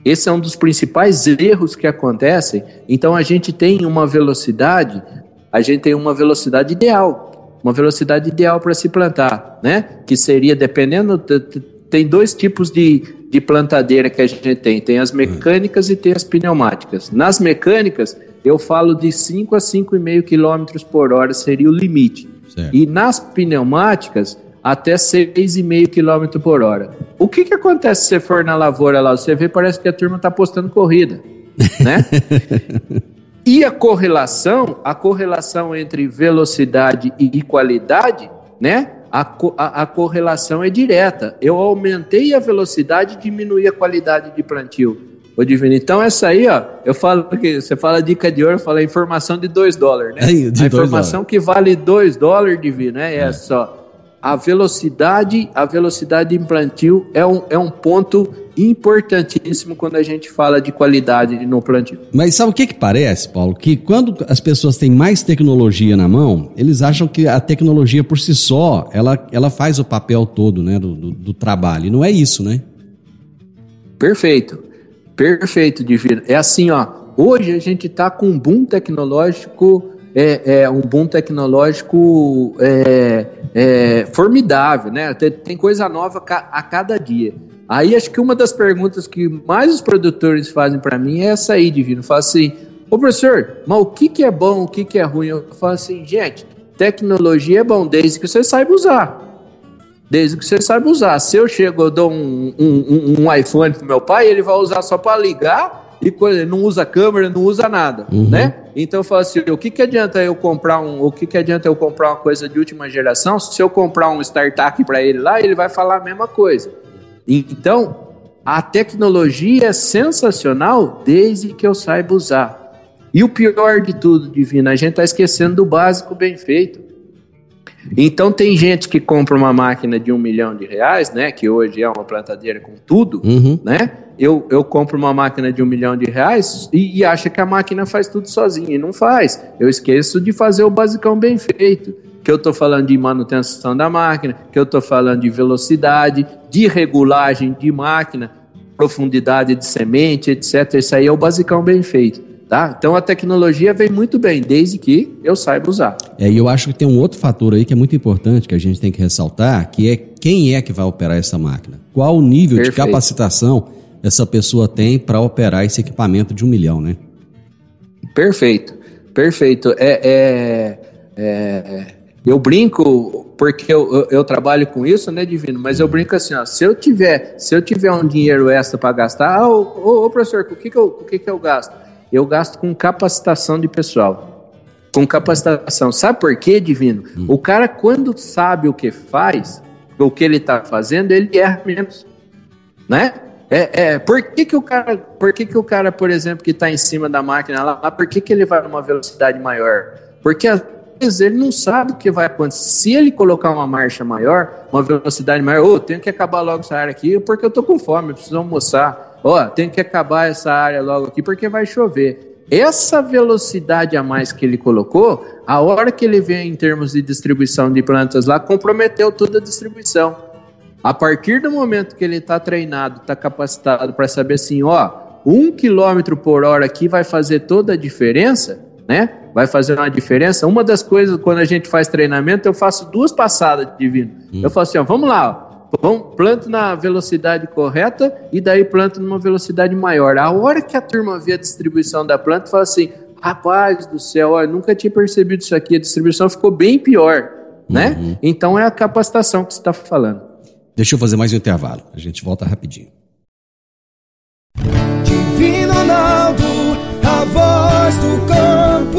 Esse é um dos principais erros que acontecem. Então a gente tem uma velocidade a gente tem uma velocidade ideal, uma velocidade ideal para se plantar, né? Que seria, dependendo, tem dois tipos de, de plantadeira que a gente tem, tem as mecânicas e tem as pneumáticas. Nas mecânicas, eu falo de 5 a 5,5 km por hora seria o limite. Certo. E nas pneumáticas, até 6,5 km por hora. O que, que acontece se você for na lavoura lá? Você vê, parece que a turma está postando corrida, [LAUGHS] né? E a correlação, a correlação entre velocidade e qualidade, né? A, a, a, correlação é direta. Eu aumentei a velocidade, diminui a qualidade de plantio. Ô Divino, então essa aí, ó, eu falo que você fala dica de ouro, eu falo informação de 2 dólares, né? [LAUGHS] É, a informação que vale 2 dólares, Divino, é, é essa, ó a velocidade, a velocidade de plantio é um, é um ponto importantíssimo quando a gente fala de qualidade no plantio. Mas sabe o que que parece, Paulo? Que quando as pessoas têm mais tecnologia na mão, eles acham que a tecnologia por si só, ela, ela faz o papel todo, né, do, do, do trabalho. E não é isso, né? Perfeito. Perfeito, Divino. É assim, ó. Hoje a gente está com um boom tecnológico é, é um boom tecnológico é, é, formidável, né? Tem, tem, coisa nova a cada dia. Aí acho que uma das perguntas que mais os produtores fazem para mim é essa aí, Divino. Fala assim, ô professor, mas o que, que é bom, o que, que é ruim? Eu falo assim, gente, tecnologia é bom desde que você saiba usar. Desde que você saiba usar. Se eu chego, eu dou um, um, um, iPhone pro meu pai, ele vai usar só para ligar e coisa, não usa câmera, não usa nada, uhum. né? Então eu falo assim, o que que adianta eu comprar um, o que que adianta eu comprar uma coisa de última geração se eu comprar um startup para ele lá, ele vai falar a mesma coisa. Então, a tecnologia é sensacional desde que eu saiba usar. E o pior de tudo, Divina, a gente está esquecendo do básico bem feito. Então tem gente que compra uma máquina de um milhão de reais, né? Que hoje é uma plantadeira com tudo, uhum. né? Eu, eu compro uma máquina de um milhão de reais e, e acha que a máquina faz tudo sozinha. E não faz. Eu esqueço de fazer o basicão bem feito. Que eu estou falando de manutenção da máquina, que eu estou falando de velocidade, de regulagem de máquina, profundidade de semente, etc. Isso aí é o basicão bem feito. Tá? Então a tecnologia vem muito bem, desde que eu saiba usar. É, e eu acho que tem um outro fator aí que é muito importante, que a gente tem que ressaltar, que é quem é que vai operar essa máquina. Qual o nível Perfeito. de capacitação essa pessoa tem para operar esse equipamento de um milhão, né? Perfeito, perfeito. É, é, é eu brinco porque eu, eu, eu, trabalho com isso, né, Divino? Mas eu brinco assim, ó, se eu tiver, se eu tiver um dinheiro extra para gastar, ah, ô, ô, ô, professor, o que que eu, o que que eu gasto? Eu gasto com capacitação de pessoal. Com capacitação. Sabe por quê, Divino? Hum. O cara, quando sabe o que faz, o que ele está fazendo, ele erra menos. Né? É, é, por que, que o cara, por que, que o cara, por exemplo, que está em cima da máquina lá, por que, que ele vai numa velocidade maior? Porque às vezes ele não sabe o que vai acontecer. Se ele colocar uma marcha maior, uma velocidade maior, ô, oh, tenho que acabar logo essa área aqui porque eu tô com fome, eu preciso almoçar ó, tem que acabar essa área logo aqui porque vai chover. Essa velocidade a mais que ele colocou, a hora que ele vem em termos de distribuição de plantas lá, comprometeu toda a distribuição. A partir do momento que ele está treinado, está capacitado para saber assim, ó, um quilômetro por hora aqui vai fazer toda a diferença, né? Vai fazer uma diferença. Uma das coisas, quando a gente faz treinamento, eu faço duas passadas divino. Hum. Eu falo assim, ó, vamos lá, ó. Bom, planto na velocidade correta e daí planto numa velocidade maior. A hora que a turma vê a distribuição da planta, fala assim: rapaz do céu, eu nunca tinha percebido isso aqui, a distribuição ficou bem pior. né? Uhum. Então é a capacitação que você está falando. Deixa eu fazer mais um intervalo. A gente volta rapidinho. Divino Ronaldo, a voz do campo.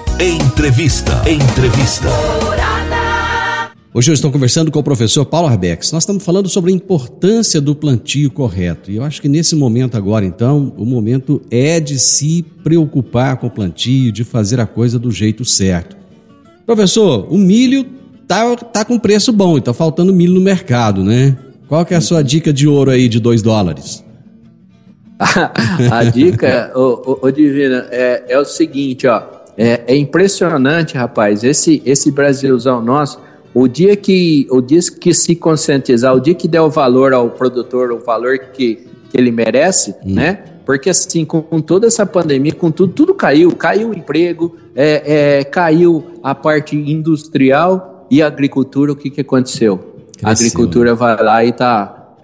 Entrevista. Entrevista. Hoje eu estou conversando com o professor Paulo Arbex. Nós estamos falando sobre a importância do plantio correto. E eu acho que nesse momento agora, então, o momento é de se preocupar com o plantio, de fazer a coisa do jeito certo. Professor, o milho tá, tá com preço bom e está faltando milho no mercado, né? Qual que é a sua dica de ouro aí de 2 dólares? [LAUGHS] a dica, ô, ô, ô Divina, é, é, o seguinte, ó. É, é impressionante, rapaz. Esse, esse Brasilzão nosso o dia que o dia que se conscientizar, o dia que der o valor ao produtor, o valor que, que ele merece, hum. né? Porque assim, com, com, toda essa pandemia, com tudo, tudo caiu, caiu o emprego, é, é, caiu a parte industrial e a agricultura, o que, que aconteceu? Cresceu. A agricultura vai lá e está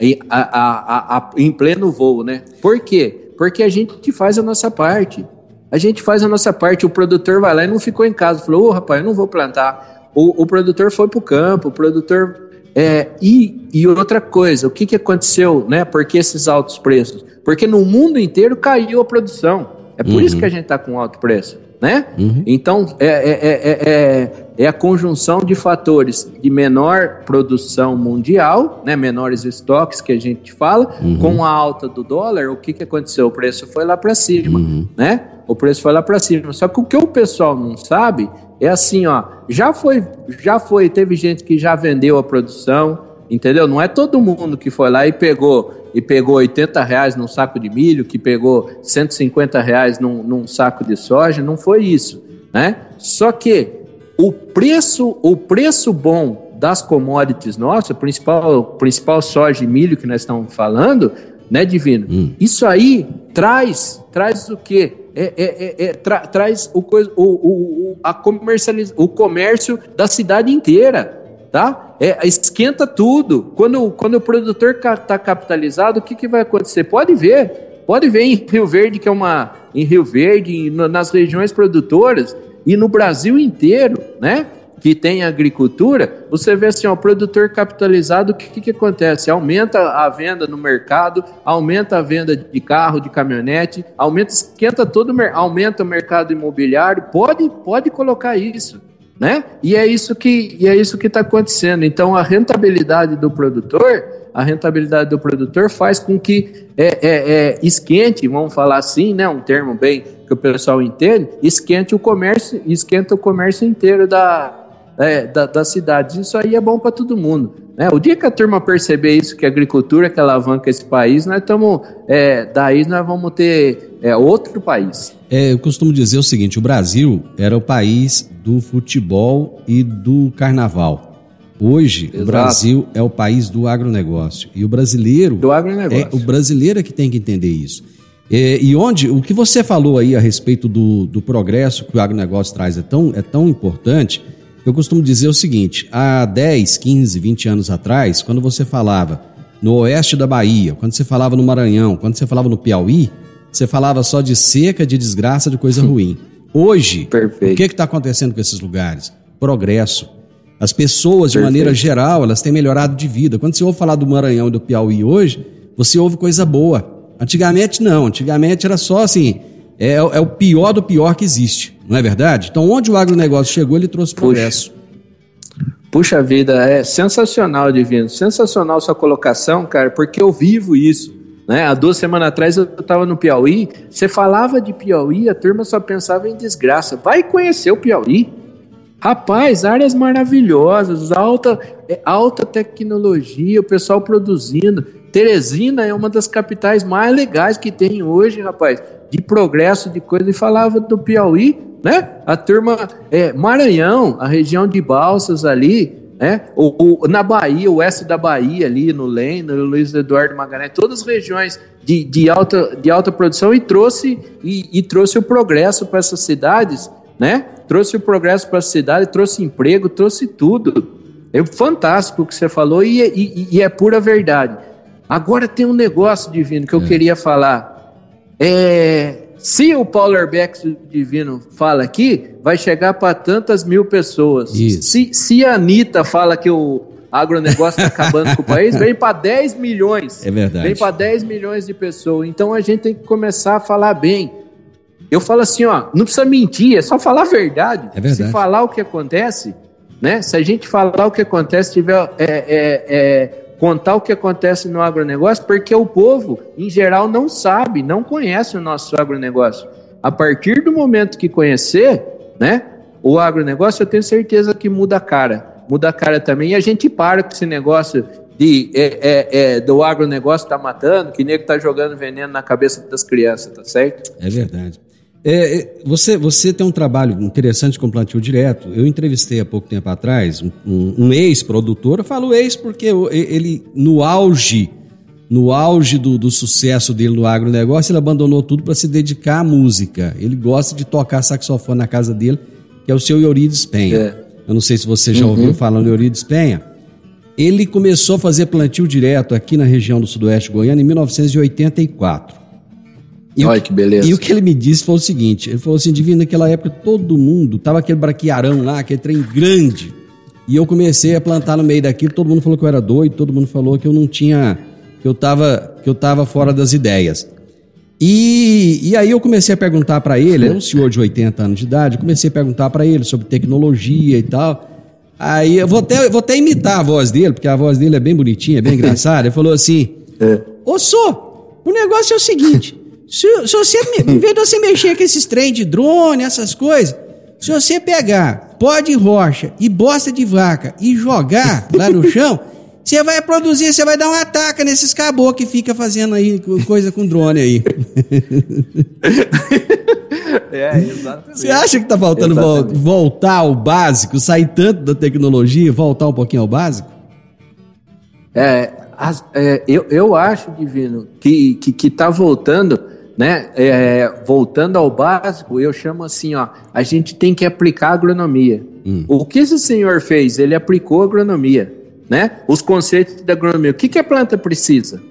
em pleno voo, né? Por quê? Porque a gente faz a nossa parte. A gente faz a nossa parte, o produtor vai lá e não ficou em casa, falou, ô oh, rapaz, eu não vou plantar o, o produtor foi para o campo, o produtor. É, e, e outra coisa, o que, que aconteceu, né? Por que esses altos preços? Porque no mundo inteiro caiu a produção. É por uhum. isso que a gente está com alto preço, né? Uhum. Então, é, é, é, é, a conjunção de fatores de menor produção mundial, né? Menores estoques que a gente fala, uhum. com a alta do dólar, o que, que aconteceu? O preço foi lá para cima, né? O preço foi lá para cima. Só que o que o pessoal não sabe é assim, ó, já foi, já foi, teve gente que já vendeu a produção, entendeu? Não é todo mundo que foi lá e pegou e pegou 80 reais num saco de milho, que pegou 150 reais num, num saco de soja, não foi isso, né? Só que o preço, o preço bom das commodities nossas, principal, principal soja e milho que nós estamos falando, né, Divino? Hum. Isso aí traz, traz o quê? É, é, é, é, tra, traz o, o, o, a comercializ, o comércio da cidade inteira, tá? É, esquenta tudo. Quando, quando o produtor está capitalizado, o que, que vai acontecer? Pode ver, pode ver em Rio Verde, que é uma. Em Rio Verde, nas regiões produtoras e no Brasil inteiro, né? que tem agricultura, você vê assim, ó, o produtor capitalizado, o que, que, acontece? Aumenta a venda no mercado, aumenta a venda de carro, de caminhonete, aumenta, esquenta todo, aumenta o mercado imobiliário, pode, pode colocar isso, né? E é isso que é isso que está acontecendo. Então a rentabilidade do produtor, a rentabilidade do produtor faz com que é, é, é, esquente, vamos falar assim, né? Um termo bem que o pessoal entende, esquente o comércio, esquenta o comércio inteiro da é, da, das cidades. Isso aí é bom para todo mundo. Né? O dia que a turma perceber isso, que a agricultura que alavanca esse país, nós estamos. É, daí nós vamos ter é, outro país. É, eu costumo dizer o seguinte: o Brasil era o país do futebol e do carnaval. Hoje, Exato. o Brasil é o país do agronegócio. E o brasileiro. Do agronegócio. É o brasileiro é que tem que entender isso. É, e onde o que você falou aí a respeito do, do progresso que o agronegócio traz é tão, é tão importante eu costumo dizer o seguinte: há 10, 15, 20 anos atrás, quando você falava no oeste da Bahia, quando você falava no Maranhão, quando você falava no Piauí, você falava só de seca, de desgraça, de coisa ruim. Hoje, Perfeito. o que está acontecendo com esses lugares? Progresso. As pessoas, de Perfeito. maneira geral, elas têm melhorado de vida. Quando você ouve falar do Maranhão e do Piauí hoje, você ouve coisa boa. Antigamente não, antigamente era só assim, é, é o pior do pior que existe não é verdade? Então, onde o agronegócio chegou, ele trouxe progresso. Puxa vida, é sensacional, Divino. Sensacional sua colocação, cara, porque eu vivo isso. Né? Há duas semanas atrás eu estava no Piauí. Você falava de Piauí, a turma só pensava em desgraça. Vai conhecer o Piauí. Rapaz, áreas maravilhosas, alta, é, alta tecnologia, o pessoal produzindo. Teresina é uma das capitais mais legais que tem hoje, rapaz, de progresso, de coisa. E falava do Piauí, né? A turma é, Maranhão, a região de Balsas ali, né? O, o, na Bahia, o oeste da Bahia ali, no Lênin, no Luiz Eduardo Magalhães, todas as regiões de, de, alta, de alta produção e trouxe, e, e trouxe o progresso para essas cidades, né? Trouxe o progresso para a cidade, trouxe emprego, trouxe tudo. É fantástico o que você falou e, e, e, é pura verdade. Agora tem um negócio divino que eu é. queria falar. É, se o Paulo Herbeck Divino fala aqui, vai chegar para tantas mil pessoas. Se, se a Anitta fala que o agronegócio está [LAUGHS] acabando com o país, vem para 10 milhões. É verdade. Vem para 10 milhões de pessoas. Então a gente tem que começar a falar bem. Eu falo assim, ó, não precisa mentir, é só falar a verdade. É verdade. Se falar o que acontece, né? Se a gente falar o que acontece, tiver é, é, é, contar o que acontece no agronegócio, porque o povo, em geral, não sabe, não conhece o nosso agronegócio. A partir do momento que conhecer, né, o agronegócio, eu tenho certeza que muda a cara. Muda a cara também e a gente para com esse negócio de é, é, é, do agronegócio tá matando, que nego tá jogando veneno na cabeça das crianças, tá certo? É verdade. É, é, você, você tem um trabalho interessante com plantio direto. Eu entrevistei há pouco tempo atrás um, um, um ex-produtor. Eu falo ex porque ele, no auge, no auge do, do sucesso dele no agronegócio, ele abandonou tudo para se dedicar à música. Ele gosta de tocar saxofone na casa dele, que é o seu Eurides Penha. É. Eu não sei se você já uhum. ouviu falar no Eurides Penha. Ele começou a fazer plantio direto aqui na região do Sudoeste Goiano em 1984. E Olha que beleza. E o que ele me disse foi o seguinte: ele falou assim, Divino, naquela época todo mundo, tava aquele braquiarão lá, aquele trem grande. E eu comecei a plantar no meio daquilo, todo mundo falou que eu era doido, todo mundo falou que eu não tinha. que eu tava, que eu tava fora das ideias. E, e aí eu comecei a perguntar para ele, é um senhor de 80 anos de idade, comecei a perguntar para ele sobre tecnologia e tal. Aí eu vou até, vou até imitar a voz dele, porque a voz dele é bem bonitinha, é bem engraçada. Ele falou assim: é. Ô, o negócio é o seguinte. Se, se você, em vez de você mexer com esses trem de drone, essas coisas, se você pegar pó de rocha e bosta de vaca e jogar lá no [LAUGHS] chão, você vai produzir, você vai dar um ataque nesses caboclos que fica fazendo aí coisa com drone aí. [LAUGHS] É, exatamente. Você acha que tá faltando voltar ao básico, sair tanto da tecnologia, voltar um pouquinho ao básico? É, as, é eu, eu acho, Divino, que, que, que tá voltando né? É, voltando ao básico, eu chamo assim, ó, a gente tem que aplicar agronomia. Hum. O que esse senhor fez? Ele aplicou agronomia, né? Os conceitos da agronomia. O que, que a planta precisa?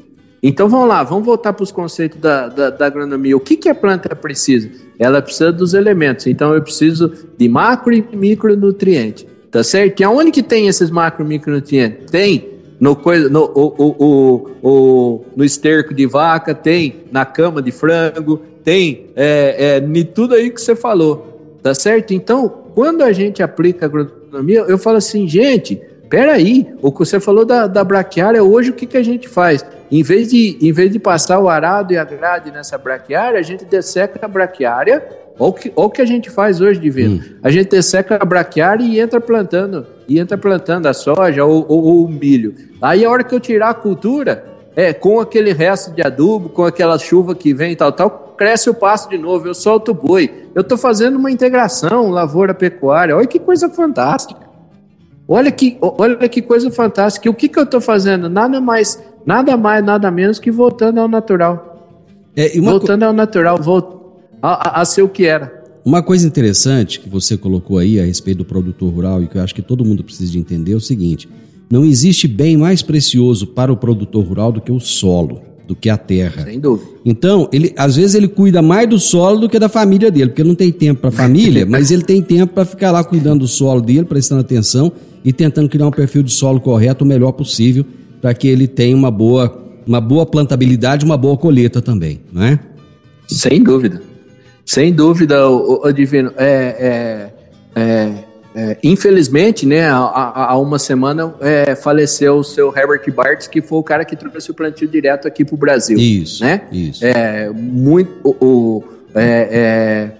Então vamos lá, vamos voltar para os conceitos da, da, da, agronomia. O que, que a planta precisa? Ela precisa dos elementos. Então eu preciso de macro e micronutrientes, tá certo? E aonde que tem esses macro e micronutrientes? Tem no, coisa, no, o, o, o, no esterco de vaca, tem na cama de frango, tem é, é, tudo aí que você falou, tá certo? Então, quando a gente aplica agronomia, eu falo assim, gente, peraí, o que você falou da, da braquiária, hoje o que, que a gente faz? Em vez, de, em vez de passar o arado e a grade nessa braquiária, a gente desseca a braquiária, Olha o que, o que a gente faz hoje, Divino. Hum. A gente desseca a braquiária e entra plantando, e entra plantando a soja ou, ou, ou, o milho. Aí a hora que eu tirar a cultura, é, com aquele resto de adubo, com aquela chuva que vem e tal, tal, cresce o pasto de novo, eu solto o boi. Eu estou fazendo uma integração lavoura-pecuária. Olha que coisa fantástica. Olha que, olha que coisa fantástica. O que, que eu estou fazendo? Nada mais, nada mais, nada menos que voltando ao natural. É, voltando co... ao natural, voltando a, a, a ser o que era. Uma coisa interessante que você colocou aí a respeito do produtor rural e que eu acho que todo mundo precisa de entender é o seguinte: não existe bem mais precioso para o produtor rural do que o solo, do que a terra. Sem dúvida. Então, ele, às vezes ele cuida mais do solo do que da família dele, porque não tem tempo para a família, [LAUGHS] mas ele tem tempo para ficar lá cuidando do solo dele, prestando atenção e tentando criar um perfil de solo correto o melhor possível para que ele tenha uma boa, uma boa plantabilidade, uma boa colheita também, não é? Sem dúvida. Sem dúvida, o, o Divino. É, é, é, é, infelizmente, né, há, há uma semana é, faleceu o seu Herbert Bartz, que foi o cara que trouxe o plantio direto aqui para o Brasil. Isso. Né? Isso. É, muito, o, o é,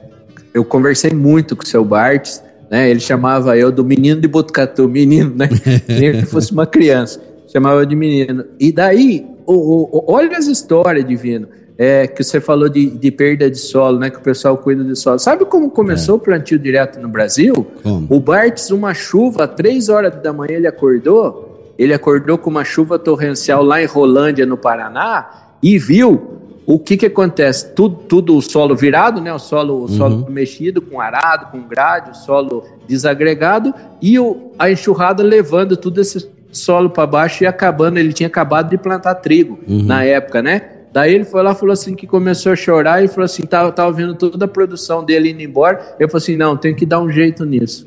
eu conversei muito com o seu Bartz, né? Ele chamava eu do menino de Botucatu, menino, né? [LAUGHS] Nem que fosse uma criança, chamava de menino. E daí, o, o, olha as histórias, Divino. É, que você falou de, de, perda de solo, né? Que o pessoal cuida de solo. Sabe como começou é. o plantio direto no Brasil? Como? O Bartz, uma chuva, três horas da manhã ele acordou. Ele acordou com uma chuva torrencial lá em Rolândia, no Paraná, e viu o que que acontece? Tudo, tudo o solo virado, né? O solo, o uhum. solo mexido com arado, com grade, o solo desagregado e o, a enxurrada levando tudo esse solo para baixo e acabando. Ele tinha acabado de plantar trigo uhum. na época, né? Daí ele foi lá falou assim que começou a chorar e falou assim, tava, tava vendo toda a produção dele indo embora. Eu falei assim, não, tem que dar um jeito nisso.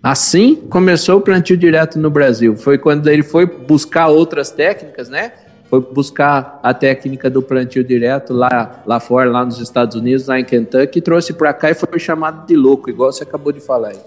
Assim começou o plantio direto no Brasil. Foi quando ele foi buscar outras técnicas, né? Foi buscar a técnica do plantio direto lá, lá fora, lá nos Estados Unidos, lá em Kentucky, trouxe para cá e foi chamado de louco, igual você acabou de falar aí.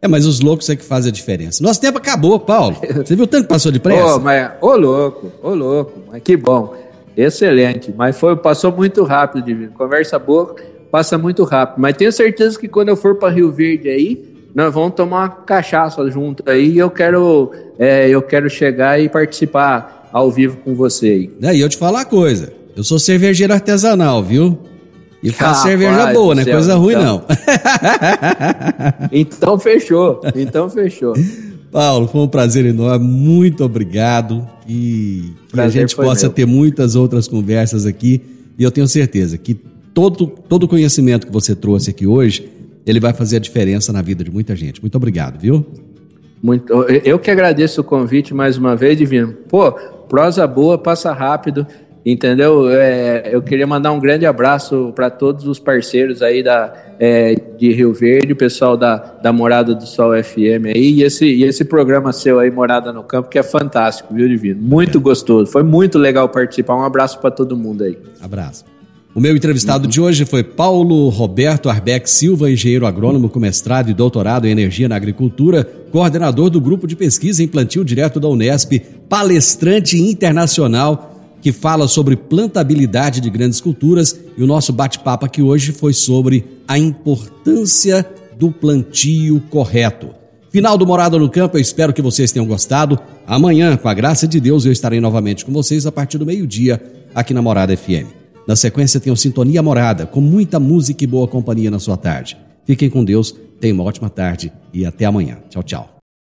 É, mas os loucos é que fazem a diferença. Nosso tempo acabou, Paulo. [LAUGHS] Você viu tanto que passou de pressa? Ô, mas, ô louco, ô louco, mas que bom. Excelente, mas foi, passou muito rápido, Divino. Conversa boa, passa muito rápido. Mas tenho certeza que quando eu for para Rio Verde aí, nós vamos tomar uma cachaça junto aí e eu quero, é, eu quero chegar e participar ao vivo com você aí. É, e eu te falar uma coisa, eu sou cervejeiro artesanal, viu? E faço ah, cerveja boa, não é coisa ruim então. não. [LAUGHS] então fechou, então fechou. Paulo, foi um prazer enorme, muito obrigado e que a gente possa meu. ter muitas outras conversas aqui e eu tenho certeza que todo todo o conhecimento que você trouxe aqui hoje, ele vai fazer a diferença na vida de muita gente. Muito obrigado, viu? Muito, eu que agradeço o convite mais uma vez, Divino. Pô, prosa boa, passa rápido. Entendeu? É, eu queria mandar um grande abraço para todos os parceiros aí da, é, de Rio Verde, o pessoal da, da Morada do Sol FM aí, e esse, e esse programa seu aí, Morada no Campo, que é fantástico, viu, Divino? Muito gostoso. Foi muito legal participar. Um abraço para todo mundo aí. Abraço. O meu entrevistado uhum. de hoje foi Paulo Roberto Arbeck Silva, engenheiro agrônomo com mestrado e doutorado em energia na agricultura, coordenador do grupo de pesquisa em plantio direto da Unesp, palestrante internacional que fala sobre plantabilidade de grandes culturas e o nosso bate-papo aqui hoje foi sobre a importância do plantio correto. Final do Morada no Campo, eu espero que vocês tenham gostado. Amanhã, com a graça de Deus, eu estarei novamente com vocês a partir do meio-dia aqui na Morada FM. Na sequência, tenho Sintonia Morada, com muita música e boa companhia na sua tarde. Fiquem com Deus, tenham uma ótima tarde e até amanhã. Tchau, tchau.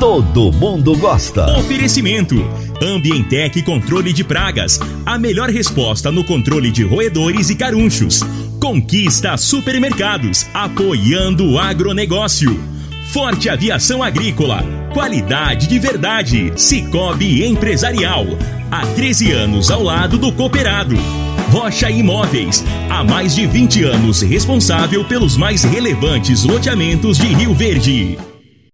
Todo mundo gosta. Oferecimento Ambientec Controle de Pragas, a melhor resposta no controle de roedores e carunchos. Conquista Supermercados, apoiando o agronegócio. Forte Aviação Agrícola, qualidade de verdade. Cicobi Empresarial, há 13 anos ao lado do cooperado. Rocha Imóveis, há mais de 20 anos responsável pelos mais relevantes loteamentos de Rio Verde.